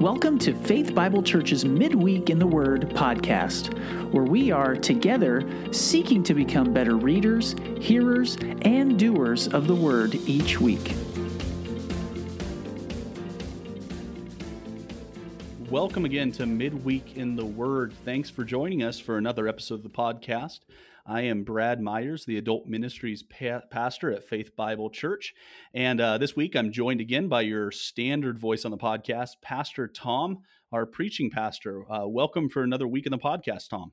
Welcome to Faith Bible Church's Midweek in the Word podcast, where we are together seeking to become better readers, hearers, and doers of the Word each week. Welcome again to Midweek in the Word. Thanks for joining us for another episode of the podcast. I am Brad Myers, the Adult Ministries pa- Pastor at Faith Bible Church. And uh, this week I'm joined again by your standard voice on the podcast, Pastor Tom, our preaching pastor. Uh, welcome for another week in the podcast, Tom.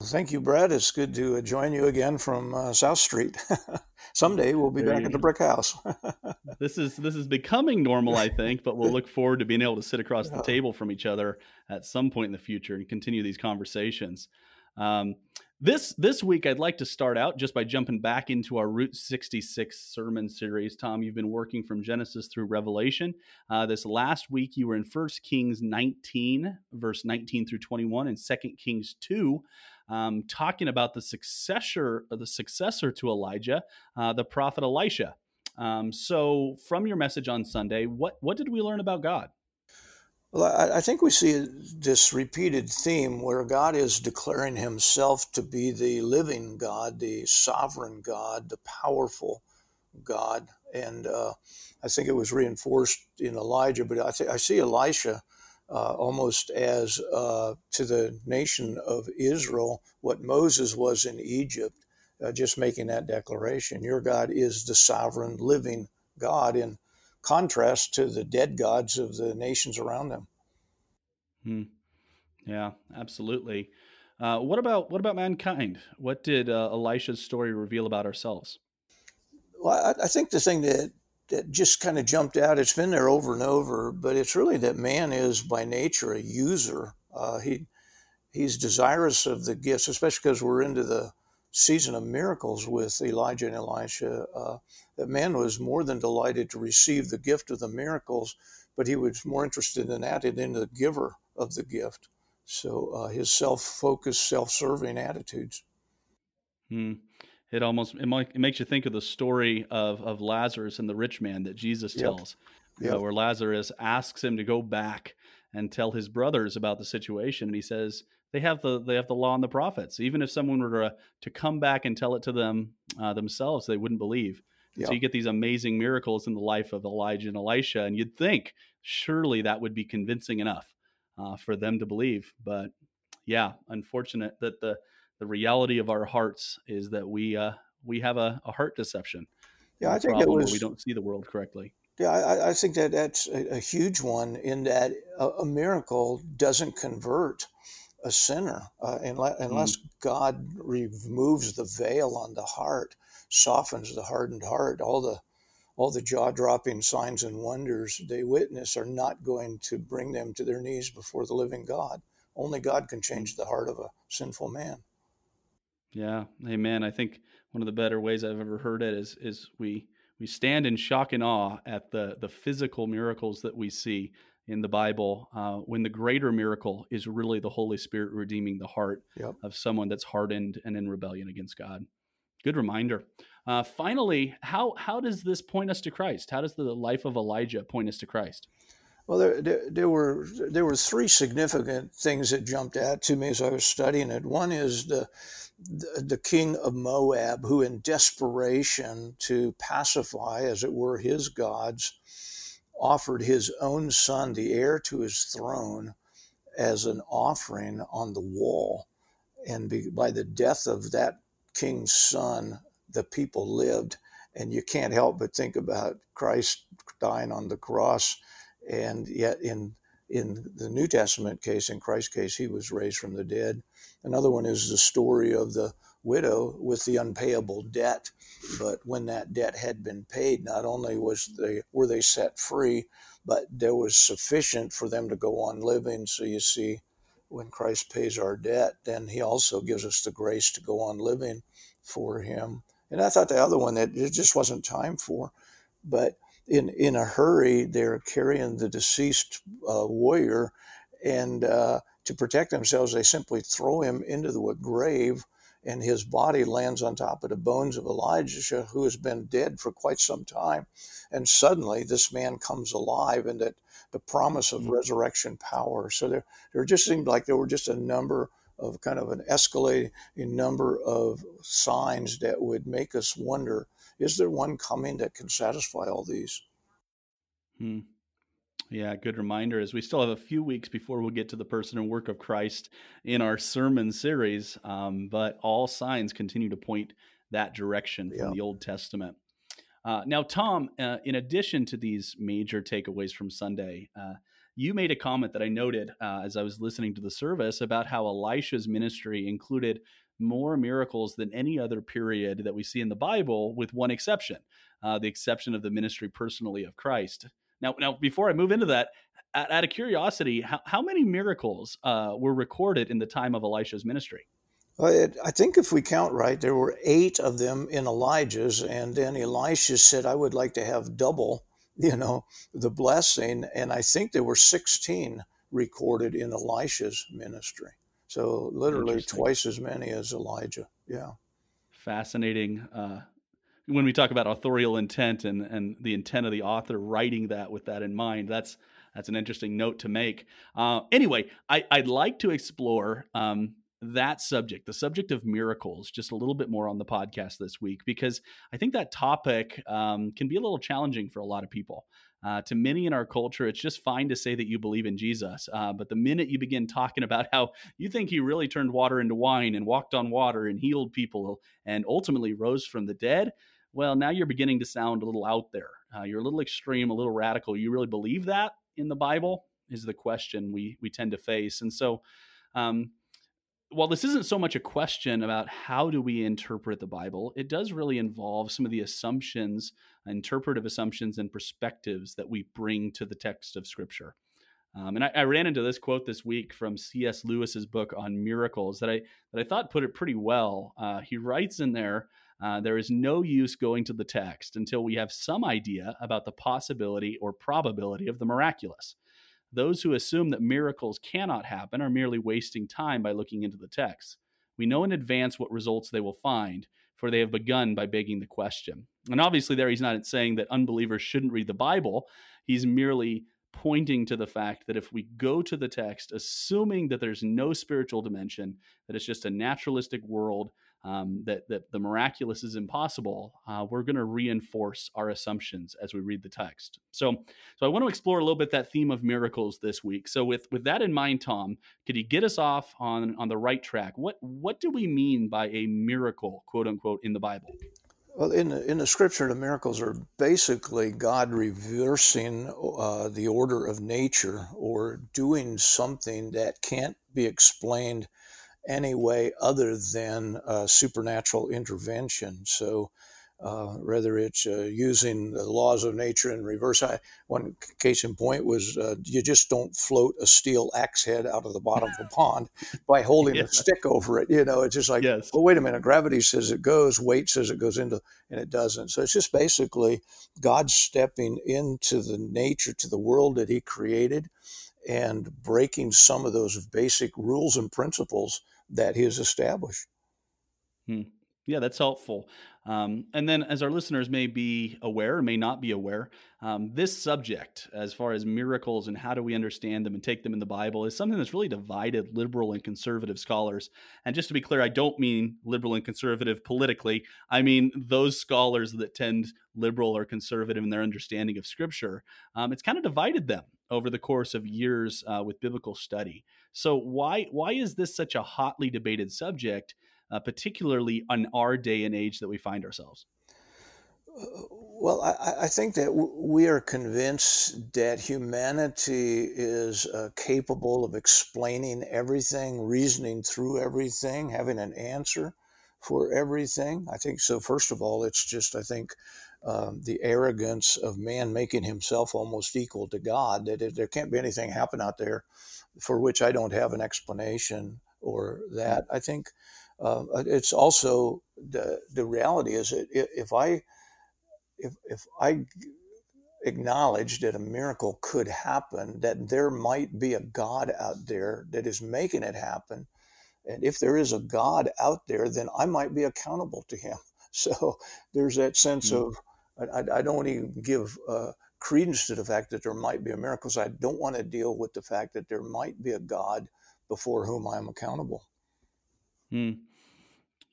Thank you, Brad. It's good to uh, join you again from uh, South Street. Someday we'll be there back at the brick house. this is this is becoming normal, I think, but we'll look forward to being able to sit across the table from each other at some point in the future and continue these conversations. Um, this this week, I'd like to start out just by jumping back into our Route 66 sermon series. Tom, you've been working from Genesis through Revelation. Uh, this last week, you were in First Kings 19, verse 19 through 21, and Second Kings 2, um, talking about the successor, the successor to Elijah, uh, the prophet Elisha. Um, so, from your message on Sunday, what what did we learn about God? Well, I, think we see this repeated theme where God is declaring himself to be the living God, the sovereign God, the powerful God. And uh, I think it was reinforced in Elijah, but I, th- I see Elisha uh, almost as uh, to the nation of Israel what Moses was in Egypt, uh, just making that declaration. Your God is the sovereign, living God. In contrast to the dead gods of the nations around them. Hmm. Yeah, absolutely. Uh, what about what about mankind? What did uh, Elisha's story reveal about ourselves? Well, I, I think the thing that that just kind of jumped out. It's been there over and over, but it's really that man is by nature a user. Uh, he he's desirous of the gifts, especially because we're into the season of miracles with Elijah and Elisha. Uh, that man was more than delighted to receive the gift of the miracles, but he was more interested in that than in the giver of the gift. So uh, his self-focused, self-serving attitudes. Hmm. It almost it, might, it, makes you think of the story of of Lazarus and the rich man that Jesus tells, yep. Yep. Uh, where Lazarus asks him to go back and tell his brothers about the situation, and he says they have the they have the law and the prophets. Even if someone were to, to come back and tell it to them uh, themselves, they wouldn't believe. Yep. So you get these amazing miracles in the life of Elijah and Elisha, and you'd think surely that would be convincing enough uh, for them to believe. But yeah, unfortunate that the the reality of our hearts is that we uh, we have a, a heart deception. Yeah, I think it was, we don't see the world correctly. Yeah, I, I think that that's a, a, huge one in that a, a, miracle doesn't convert a sinner uh, unless, unless mm. God removes the veil on the heart, softens the hardened heart. All the all the jaw dropping signs and wonders they witness are not going to bring them to their knees before the living God. Only God can change the heart of a sinful man. Yeah, amen. I think one of the better ways I've ever heard it is is we we stand in shock and awe at the the physical miracles that we see in the Bible, uh, when the greater miracle is really the Holy Spirit redeeming the heart yep. of someone that's hardened and in rebellion against God. Good reminder. Uh, finally, how how does this point us to Christ? How does the life of Elijah point us to Christ? Well, there, there, there, were there were three significant things that jumped out to me as I was studying it. One is the the, the king of Moab, who, in desperation to pacify, as it were, his gods, offered his own son, the heir to his throne, as an offering on the wall, and be, by the death of that king's son, the people lived. And you can't help but think about Christ dying on the cross. And yet, in, in the New Testament case, in Christ's case, he was raised from the dead. Another one is the story of the widow with the unpayable debt. But when that debt had been paid, not only was they were they set free, but there was sufficient for them to go on living. So you see, when Christ pays our debt, then He also gives us the grace to go on living for Him. And I thought the other one that it just wasn't time for, but in in a hurry, they're carrying the deceased uh, warrior, and uh, to protect themselves, they simply throw him into the grave, and his body lands on top of the bones of Elijah, who has been dead for quite some time. And suddenly this man comes alive, and that the promise of mm-hmm. resurrection power. So there, there just seemed like there were just a number of kind of an escalating number of signs that would make us wonder is there one coming that can satisfy all these? Hmm. Yeah, good reminder as we still have a few weeks before we'll get to the person and work of Christ in our sermon series. Um, but all signs continue to point that direction from yeah. the Old Testament. Uh, now, Tom, uh, in addition to these major takeaways from Sunday, uh, you made a comment that I noted uh, as I was listening to the service about how Elisha's ministry included more miracles than any other period that we see in the Bible, with one exception uh, the exception of the ministry personally of Christ. Now, now before I move into that, out, of curiosity, how, how many miracles uh, were recorded in the time of Elisha's ministry? Well, it, I think if we count right, there were eight of them in Elijah's, and then Elisha said, "I would like to have double." you know, the blessing. And I think there were 16 recorded in Elisha's ministry. So literally twice as many as Elijah. Yeah. Fascinating. Uh, when we talk about authorial intent and, and the intent of the author writing that with that in mind, that's that's an interesting note to make. Uh, anyway, I, would like to explore um, that subject, the subject of miracles, just a little bit more on the podcast this week because I think that topic um, can be a little challenging for a lot of people. Uh, to many in our culture, it's just fine to say that you believe in Jesus. Uh, but the minute you begin talking about how you think he really turned water into wine and walked on water and healed people and ultimately rose from the dead, well, now you're beginning to sound a little out there. Uh, you're a little extreme, a little radical. You really believe that in the Bible? Is the question we we tend to face. And so, um, while this isn't so much a question about how do we interpret the Bible, it does really involve some of the assumptions, interpretive assumptions, and perspectives that we bring to the text of Scripture. Um, and I, I, ran into this quote this week from C.S. Lewis's book on miracles that I that I thought put it pretty well. Uh, he writes in there, uh, "There is no use going to the text until we have some idea about the possibility or probability of the miraculous." Those who assume that miracles cannot happen are merely wasting time by looking into the text. We know in advance what results they will find, for they have begun by begging the question. And obviously, there he's not saying that unbelievers shouldn't read the Bible. He's merely pointing to the fact that if we go to the text, assuming that there's no spiritual dimension, that it's just a naturalistic world um, that that the miraculous is impossible, uh, we're going to reinforce our assumptions as we read the text. So, so I want to explore a little bit that theme of miracles this week. So, with with that in mind, Tom, could you get us off on on the right track? What what do we mean by a miracle, quote unquote, in the Bible? Well, in the, in the scripture, the miracles are basically God reversing uh, the order of nature or doing something that can't be explained any way other than supernatural intervention. So, uh, whether it's uh, using the laws of nature in reverse. I, one case in point was uh, you just don't float a steel axe head out of the bottom of a pond by holding yeah. a stick over it. You know, it's just like, yes. well, wait a minute, gravity says it goes, weight says it goes into, and it doesn't. So it's just basically God stepping into the nature, to the world that He created, and breaking some of those basic rules and principles that he has established. Hmm. Yeah, that's helpful. Um, and then, as our listeners may be aware or may not be aware, um, this subject, as far as miracles and how do we understand them and take them in the Bible, is something that's really divided liberal and conservative scholars. And just to be clear, I don't mean liberal and conservative politically. I mean those scholars that tend liberal or conservative in their understanding of Scripture. Um, it's kind of divided them over the course of years uh, with biblical study. So why why is this such a hotly debated subject? Uh, particularly on our day and age that we find ourselves? Well, I, I, think that we are convinced that humanity is uh, capable of explaining everything, reasoning through everything, having an answer for everything. I think so. First of all, it's just, I think, um, the arrogance of man making himself almost equal to God, that there can't be anything happen out there for which I don't have an explanation or that. I think uh, it's also the the reality is that if I if if I acknowledge that a miracle could happen, that there might be a God out there that is making it happen, And if there is a God out there, then I might be accountable to him. So there's that sense mm-hmm. of, I, I, don't even give uh, credence to the fact that there might be a miracle. I don't want to deal with the fact that there might be a God before whom I am accountable. Hmm.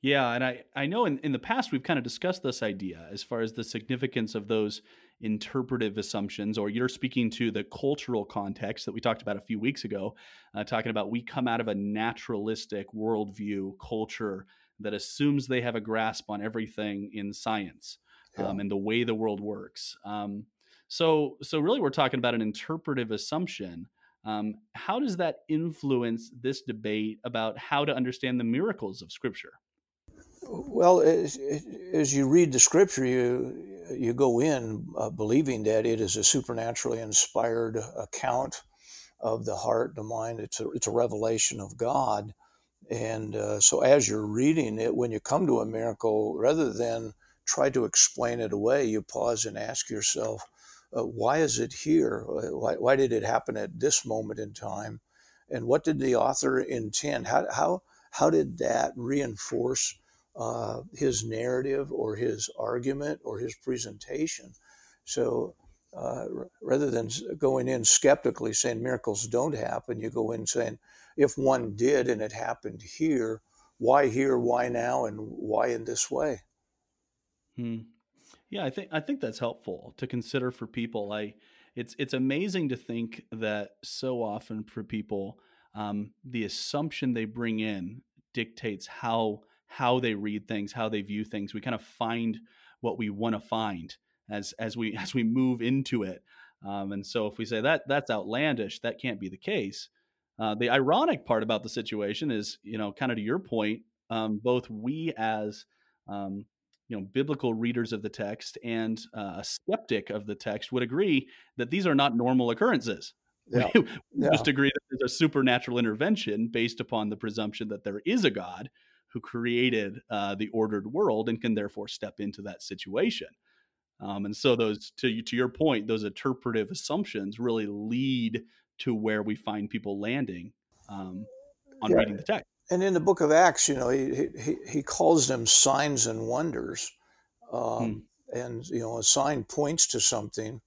Yeah, and I, I know in, in the past we've kind of discussed this idea as far as the significance of those interpretive assumptions, or you're speaking to the cultural context that we talked about a few weeks ago, uh, talking about we come out of a naturalistic worldview culture that assumes they have a grasp on everything in science yeah. um, and the way the world works. Um, so, so really, we're talking about an interpretive assumption. Um, how does that influence this debate about how to understand the miracles of Scripture? Well, as, as, you read the scripture, you you go in uh, believing that it is a supernaturally inspired account of the heart, the mind. It's a it's a revelation of God, and uh, so as you're reading it, when you come to a miracle, rather than try to explain it away, you pause and ask yourself, uh, why is it here? Why, why did it happen at this moment in time? And what did the author intend? How how how did that reinforce? uh, his narrative or his argument or his presentation. So uh, rather than going in skeptically saying miracles don't happen, you go in saying, if one did and it happened here, why here, why now, and why in this way? Hmm. Yeah, I think I think that's helpful to consider for people. I it's it's amazing to think that so often for people, um, the assumption they bring in dictates how how they read things, how they view things. We kind of find what we want to find as as we as we move into it. Um, and so if we say that that's outlandish, that can't be the case. Uh, the ironic part about the situation is, you know, kind of to your point, um, both we as um, you know biblical readers of the text and uh, a skeptic of the text would agree that these are not normal occurrences. Yeah. We, yeah. just agree that there's a supernatural intervention based upon the presumption that there is a God who created uh, the ordered world and can therefore step into that situation. Um, and so those to to your point, those interpretive assumptions really lead to where we find people landing um, on yeah. reading the text. And in the book of Acts, you know, he he, he calls them signs and wonders, um, hmm. and you know, a sign points to something,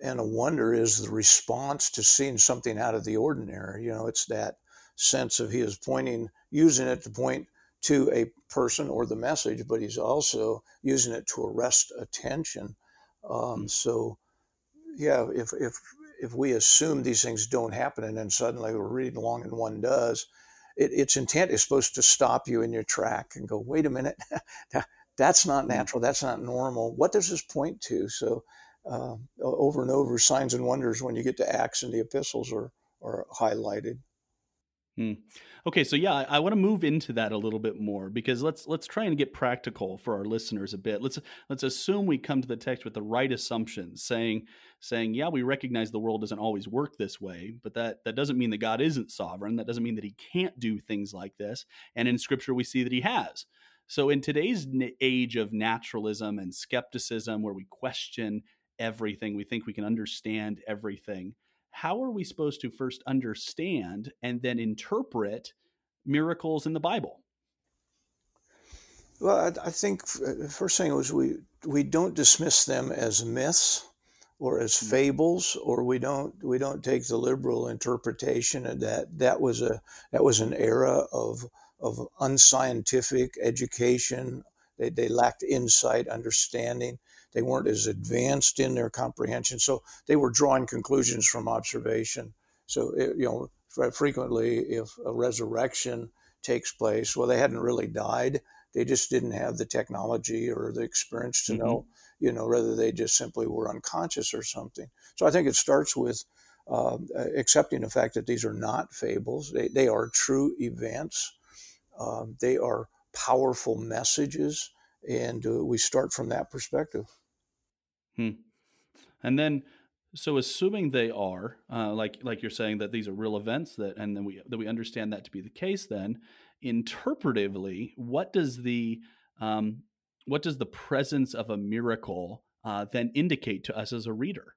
and a wonder is the response to seeing something out of the ordinary. You know, it's that sense of he is pointing, using it to point to a person or the message, but he's also using it to arrest attention. Um, mm. so, yeah, if if if we assume these things don't happen and then suddenly we're reading along and one does, it, its intent is supposed to stop you in your track and go, wait a minute, that's not hmm. natural, that's not normal. What does this point to? So, uh, over and over, signs and wonders when you get to Acts and the epistles are are highlighted. Hmm. Okay, so yeah, I, I want to move into that a little bit more because let's let's try and get practical for our listeners a bit. Let's let's assume we come to the text with the right assumptions, saying saying yeah, we recognize the world doesn't always work this way, but that that doesn't mean that God isn't sovereign. That doesn't mean that He can't do things like this. And in Scripture, we see that He has. So in today's age of naturalism and skepticism, where we question everything, we think we can understand everything how are we supposed to first understand and then interpret miracles in the Bible? Well, I, I think uh, first thing was we we don't dismiss them as myths or as mm-hmm. fables, or we don't we don't take the liberal interpretation of that that was a that was an era of of unscientific education. They, they lacked insight, understanding. They weren't as advanced in their comprehension, so they were drawing conclusions from observation. So it, you know, frequently, if a resurrection takes place, well, they hadn't really died. They just didn't have the technology or the experience to mm-hmm. know, you know, whether they just simply were unconscious or something. So I think it starts with uh, accepting the fact that these are not fables. They, they are true events. Um, they are powerful messages, and uh, we start from that perspective. Hmm. And then, so assuming they are, uh, like like you're saying that these are real events that, and then we that we understand that to be the case, then interpretively, what does the um, what does the presence of a miracle uh, then indicate to us as a reader?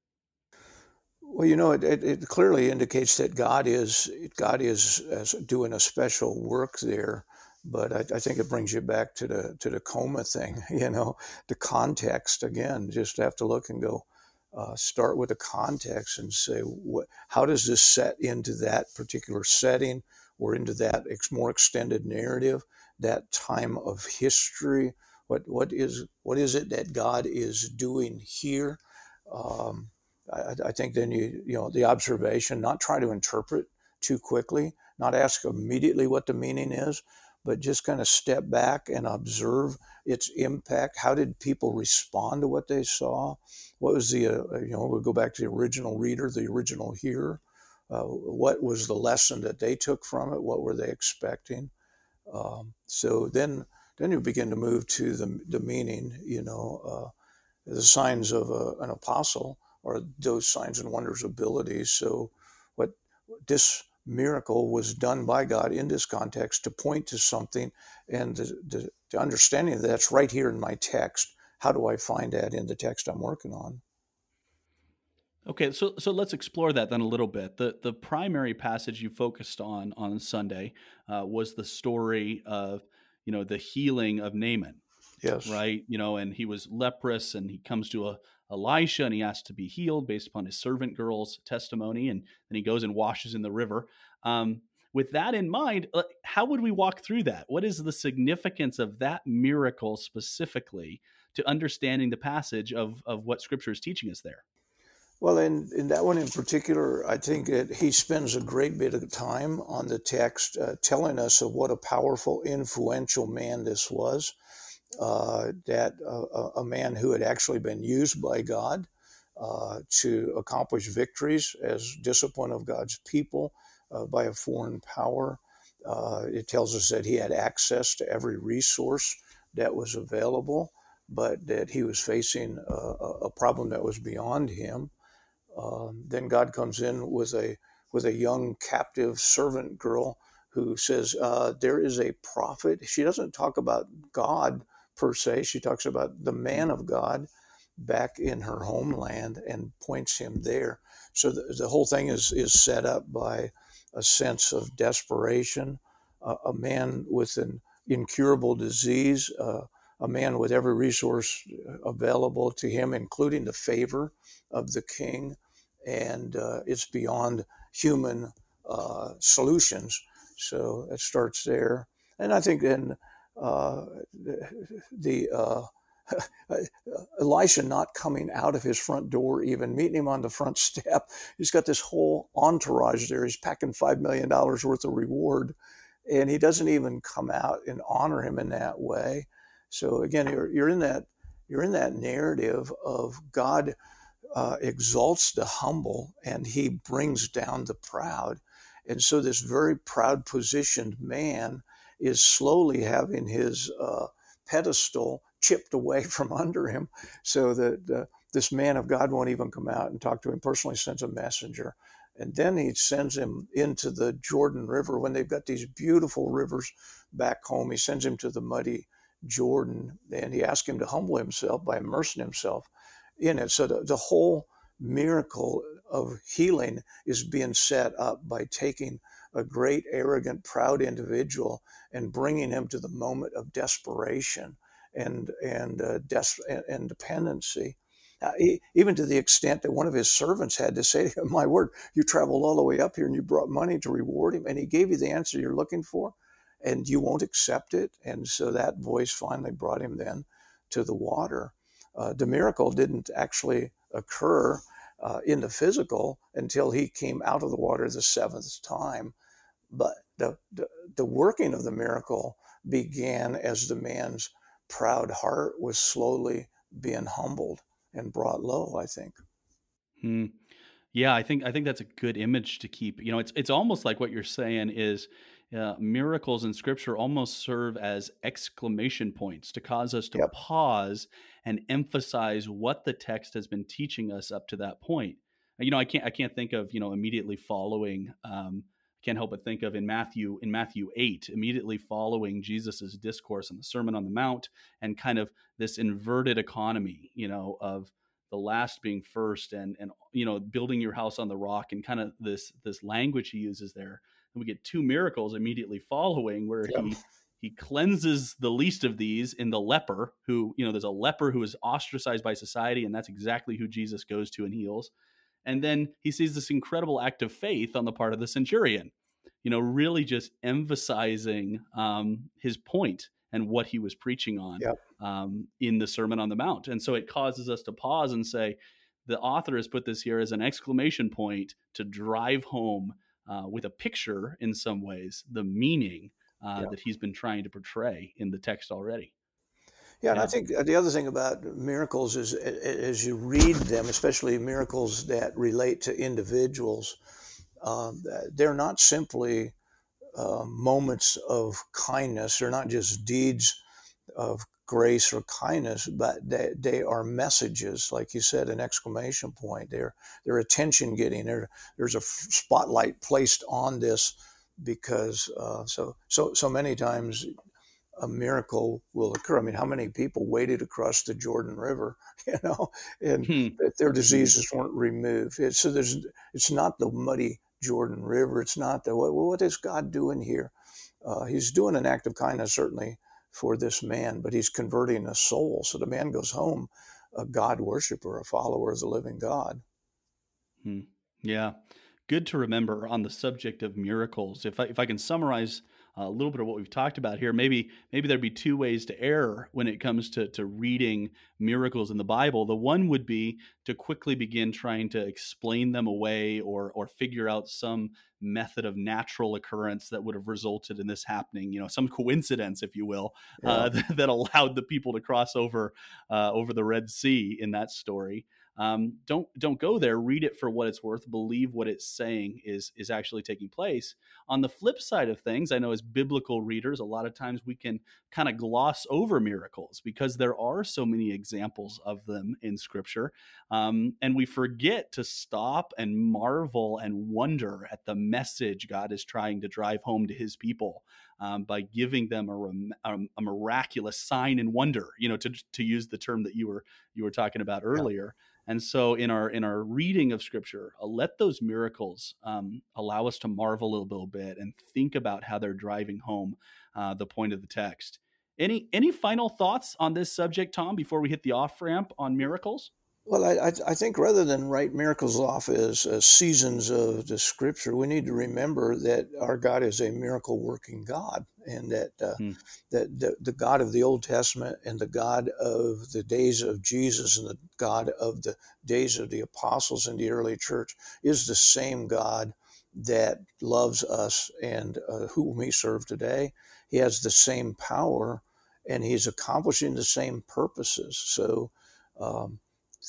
Well, you know, it, it, it, clearly indicates that God is God is, is doing a special work there. But I, I, think it brings you back to the to the coma thing. You know, the context again. Just have to look and go. Uh, start with the context and say, what, how does this set into that particular setting or into that ex- more extended narrative, that time of history? What what is what is it that God is doing here? Um, I, I, think then you you know the observation, not try to interpret too quickly, not ask immediately what the meaning is, but just kind of step back and observe its impact. How did people respond to what they saw? What was the uh, you know we'll go back to the original reader, the original hearer. Uh, what was the lesson that they took from it? What were they expecting? Um, so then then you begin to move to the, the meaning, you know, uh, the signs of a, an apostle are those signs and wonders abilities. So what this miracle was done by God in this context to point to something and the, the, the understanding that that's right here in my text. How do I find that in the text I'm working on? Okay, so so let's explore that then a little bit. The the primary passage you focused on on Sunday uh, was the story of you know, the healing of Naaman. Yes. Right. You know, and he was leprous and he comes to a, Elisha and he asks to be healed based upon his servant girl's testimony. And then he goes and washes in the river. Um, with that in mind, uh, how would we walk through that? What is the significance of that miracle specifically to understanding the passage of, of what scripture is teaching us there? Well, in, in that one in particular, I think that he spends a great bit of time on the text uh, telling us of what a powerful, influential man this was. Uh, that uh, a man who had actually been used by God uh, to accomplish victories as discipline of God's people uh, by a foreign power. Uh, it tells us that he had access to every resource that was available, but that he was facing a, a problem that was beyond him. Um, then God comes in with a with a young captive servant girl who says uh, there is a prophet. She doesn't talk about God per se. She talks about the man of God back in her homeland and points him there. So the, the whole thing is is set up by a sense of desperation, uh, a man with an incurable disease, uh, a man with every resource available to him, including the favor of the king and uh, it's beyond human uh, solutions. So it starts there, and I think then uh, the, uh, Elisha not coming out of his front door, even meeting him on the front step. He's got this whole entourage there. He's packing five million dollars worth of reward, and he doesn't even come out and honor him in that way. So again, you're, you're in that you're in that narrative of God uh, exalts the humble and he brings down the proud. And so, this very proud positioned man is slowly having his uh, pedestal chipped away from under him so that uh, this man of God won't even come out and talk to him personally, sends a messenger. And then he sends him into the Jordan River when they've got these beautiful rivers back home. He sends him to the muddy Jordan and he asks him to humble himself by immersing himself in it. So the, the whole miracle of healing is being set up by taking a great, arrogant, proud individual and bringing him to the moment of desperation and and uh, des- and dependency. Uh, he, even to the extent that one of his servants had to say to him, "My word, you traveled all the way up here and you brought money to reward him, and he gave you the answer you're looking for, and you won't accept it." And so that voice finally brought him then to the water uh, the miracle didn't actually occur uh, in the physical until he came out of the water the seventh time. But the, the, the working of the miracle began as the man's proud heart was slowly being humbled and brought low, I think. Hmm. Yeah, I think I think that's a good image to keep. You know, it's it's almost like what you're saying is uh, miracles in Scripture almost serve as exclamation points to cause us to yep. pause and emphasize what the text has been teaching us up to that point. You know, I can't I can't think of you know immediately following. Um, can't help but think of in Matthew in Matthew eight, immediately following Jesus's discourse on the Sermon on the Mount, and kind of this inverted economy, you know, of the last being first and and you know building your house on the rock and kind of this this language he uses there. And we get two miracles immediately following where he he cleanses the least of these in the leper who you know there's a leper who is ostracized by society and that's exactly who jesus goes to and heals and then he sees this incredible act of faith on the part of the centurion you know really just emphasizing um, his point and what he was preaching on yep. um, in the sermon on the mount and so it causes us to pause and say the author has put this here as an exclamation point to drive home uh, with a picture in some ways the meaning uh, yeah. that he's been trying to portray in the text already. Yeah, and I think uh, the other thing about miracles is as you read them, especially miracles that relate to individuals, um, they're not simply uh, moments of kindness. They're not just deeds of grace or kindness, but they, they are messages, like you said, an exclamation point. They're, they're attention getting. there's a spotlight placed on this because uh, so so so many times a miracle will occur. I mean, how many people waded across the Jordan River, you know, and hmm. their diseases weren't removed? It's, so there's it's not the muddy Jordan River. It's not the well, what is God doing here? Uh, he's doing an act of kindness certainly for this man, but he's converting a soul. So the man goes home a God worshiper, a follower of the living God. Hmm. Yeah good to remember on the subject of miracles. If I, if I can summarize a little bit of what we've talked about here, maybe maybe there'd be two ways to err when it comes to, to reading miracles in the Bible. The one would be to quickly begin trying to explain them away or or figure out some method of natural occurrence that would have resulted in this happening. You know, some coincidence, if you will, yeah. uh, that, that, allowed the people to cross over uh, over the Red Sea in that story um, don't don't go there. Read it for what it's worth. Believe what it's saying is is actually taking place. On the flip side of things i know as biblical readers a lot of times we can kind of gloss over miracles because there are so many examples of them in scripture um, and we forget to stop and marvel and wonder at the message god is trying to drive home to his people um, by giving them a, a, a, miraculous sign and wonder you know to, to use the term that you were you were talking about earlier. yeah and so in our in our reading of Scripture, uh, let those miracles um, allow us to marvel a little bit and think about how they're driving home uh, the point of the text. Any any final thoughts on this subject, Tom, before we hit the off ramp on miracles? Well, I, I think rather than write miracles off as, as, seasons of the scripture, we need to remember that our God is a miracle working God and that, uh, hmm. that the, the God of the Old Testament and the God of the days of Jesus and the God of the days of the apostles in the early church is the same God that loves us and uh, whom we serve today. He has the same power and he's accomplishing the same purposes. So, um,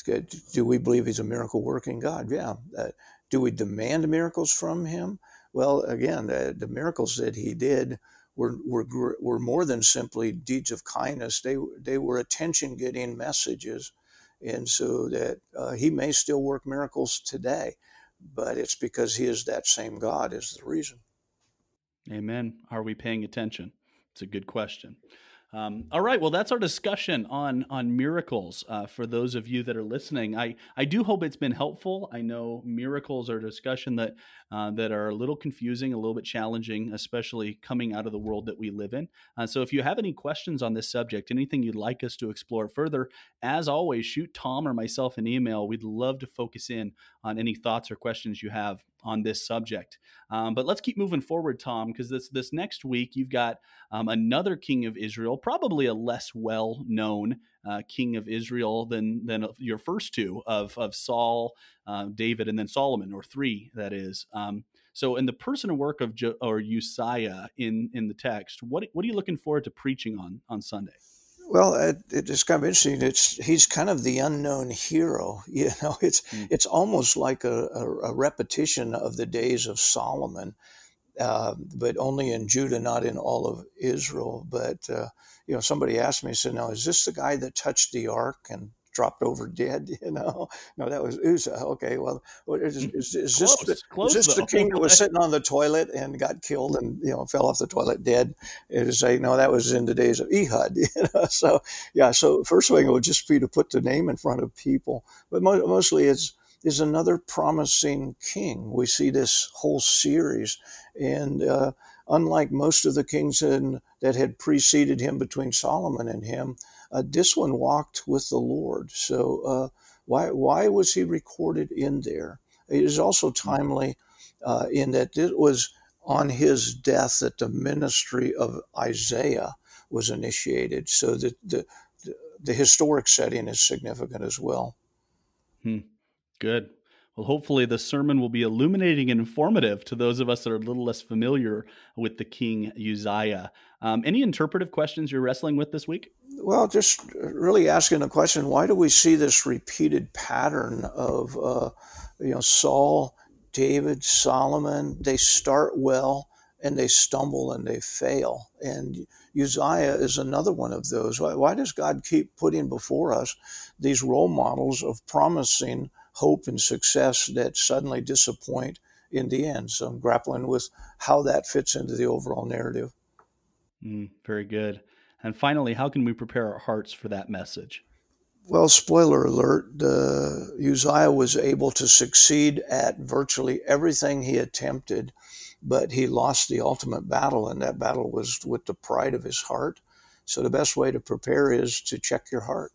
do we believe he's a miracle working God? Yeah. Uh, do we demand miracles from him? Well, again, uh, the miracles that he did were, were, were more than simply deeds of kindness. They, they were attention getting messages. And so that uh, he may still work miracles today, but it's because he is that same God, is the reason. Amen. Are we paying attention? It's a good question. Um, all right, well, that's our discussion on on miracles. Uh, for those of you that are listening, I I do hope it's been helpful. I know miracles are a discussion that uh, that are a little confusing, a little bit challenging, especially coming out of the world that we live in. Uh, so, if you have any questions on this subject, anything you'd like us to explore further, as always, shoot Tom or myself an email. We'd love to focus in on any thoughts or questions you have on this subject. Um, but let's keep moving forward, Tom, because this this next week you've got um, another king of Israel, probably a less well known uh, king of Israel than than your first two of of Saul, uh, David, and then Solomon, or three that is. Um, so, in the person and work of jo- or Uzziah in in the text, what what are you looking forward to preaching on on Sunday? Well, it, it's kind of interesting. It's he's kind of the unknown hero. You know, it's mm. it's almost like a, a, a, repetition of the days of Solomon, uh, but only in Judah, not in all of Israel. But uh, you know, somebody asked me, said, "Now, is this the guy that touched the ark and dropped over dead. You know, no, that was Uzzah. Okay, well, is, is, is this the, Close, is this the king that was sitting on the toilet and got killed and you know fell off the toilet dead? It is say no, that was in the days of Ehud. You know, so yeah, so first thing it would just be to put the name in front of people, but mo- mostly it's is another promising king. We see this whole series, and uh, unlike most of the kings in, that had preceded him between Solomon and him, uh, this one walked with the Lord. So uh, why why was he recorded in there? It is also timely uh, in that it was on his death that the ministry of Isaiah was initiated. So that the, the, the historic setting is significant as well. Hmm. Good. Well, hopefully, the sermon will be illuminating and informative to those of us that are a little less familiar with the King Uzziah. Um, any interpretive questions you're wrestling with this week? Well, just really asking the question why do we see this repeated pattern of, uh, you know, Saul, David, Solomon? They start well and they stumble and they fail. And Uzziah is another one of those. Why, why does God keep putting before us these role models of promising? Hope and success that suddenly disappoint in the end. So I'm grappling with how that fits into the overall narrative. Mm, very good. And finally, how can we prepare our hearts for that message? Well, spoiler alert, uh, Uzziah was able to succeed at virtually everything he attempted, but he lost the ultimate battle, and that battle was with the pride of his heart. So the best way to prepare is to check your heart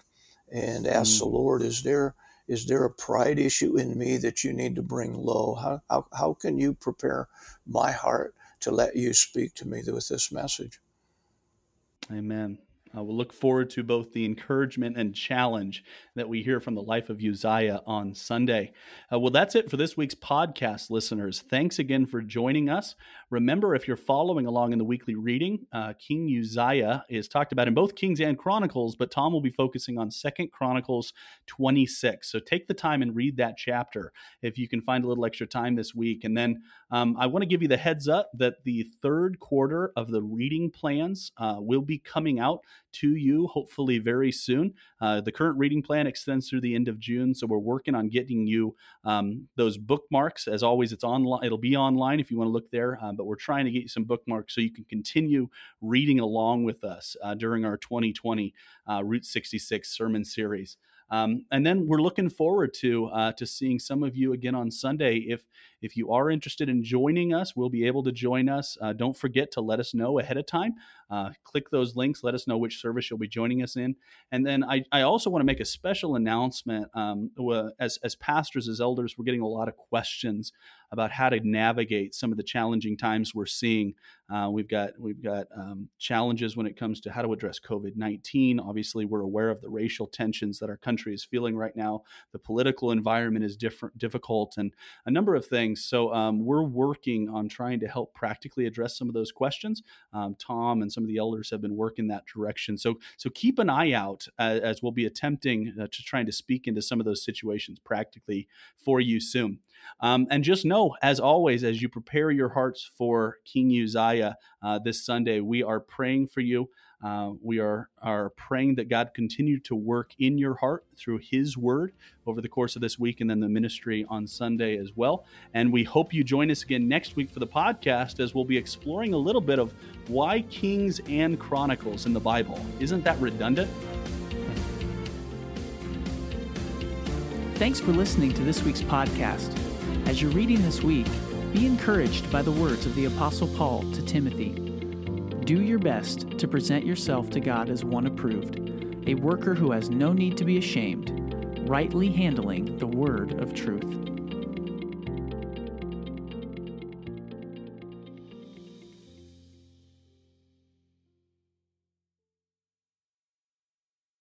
and ask mm. the Lord, is there is there a pride issue in me that you need to bring low? How, how, how can you prepare my heart to let you speak to me with this message? Amen. Uh, we'll look forward to both the encouragement and challenge that we hear from the life of Uzziah on Sunday. Uh, well, that's it for this week's podcast, listeners. Thanks again for joining us. Remember, if you're following along in the weekly reading, uh, King Uzziah is talked about in both Kings and Chronicles, but Tom will be focusing on Second Chronicles 26. So take the time and read that chapter if you can find a little extra time this week. And then um, I want to give you the heads up that the third quarter of the reading plans uh, will be coming out to you hopefully very soon. Uh, the current reading plan extends through the end of June, so we're working on getting you um, those bookmarks. As always, it's online. It'll be online if you want to look there, uh, but we're trying to get you some bookmarks so you can continue reading along with us uh, during our 2020 uh, Route 66 sermon series. Um, and then we're looking forward to uh, to seeing some of you again on Sunday. If if you are interested in joining us, we'll be able to join us. Uh, don't forget to let us know ahead of time. Uh, click those links. Let us know which service you'll be joining us in. And then I, I also want to make a special announcement. Um, as as pastors, as elders, we're getting a lot of questions about how to navigate some of the challenging times we're seeing. Uh, we've got we've got um, challenges when it comes to how to address COVID nineteen. Obviously, we're aware of the racial tensions that our country is feeling right now. The political environment is different, difficult, and a number of things. So um, we're working on trying to help practically address some of those questions. Um, Tom and some of the elders have been working that direction. So so keep an eye out as, as we'll be attempting uh, to trying to speak into some of those situations practically for you soon. Um, and just know, as always, as you prepare your hearts for King Uzziah uh, this Sunday, we are praying for you. Uh, we are, are praying that God continue to work in your heart through His Word over the course of this week and then the ministry on Sunday as well. And we hope you join us again next week for the podcast as we'll be exploring a little bit of why Kings and Chronicles in the Bible. Isn't that redundant? Thanks for listening to this week's podcast. As you're reading this week, be encouraged by the words of the Apostle Paul to Timothy. Do your best to present yourself to God as one approved, a worker who has no need to be ashamed, rightly handling the word of truth.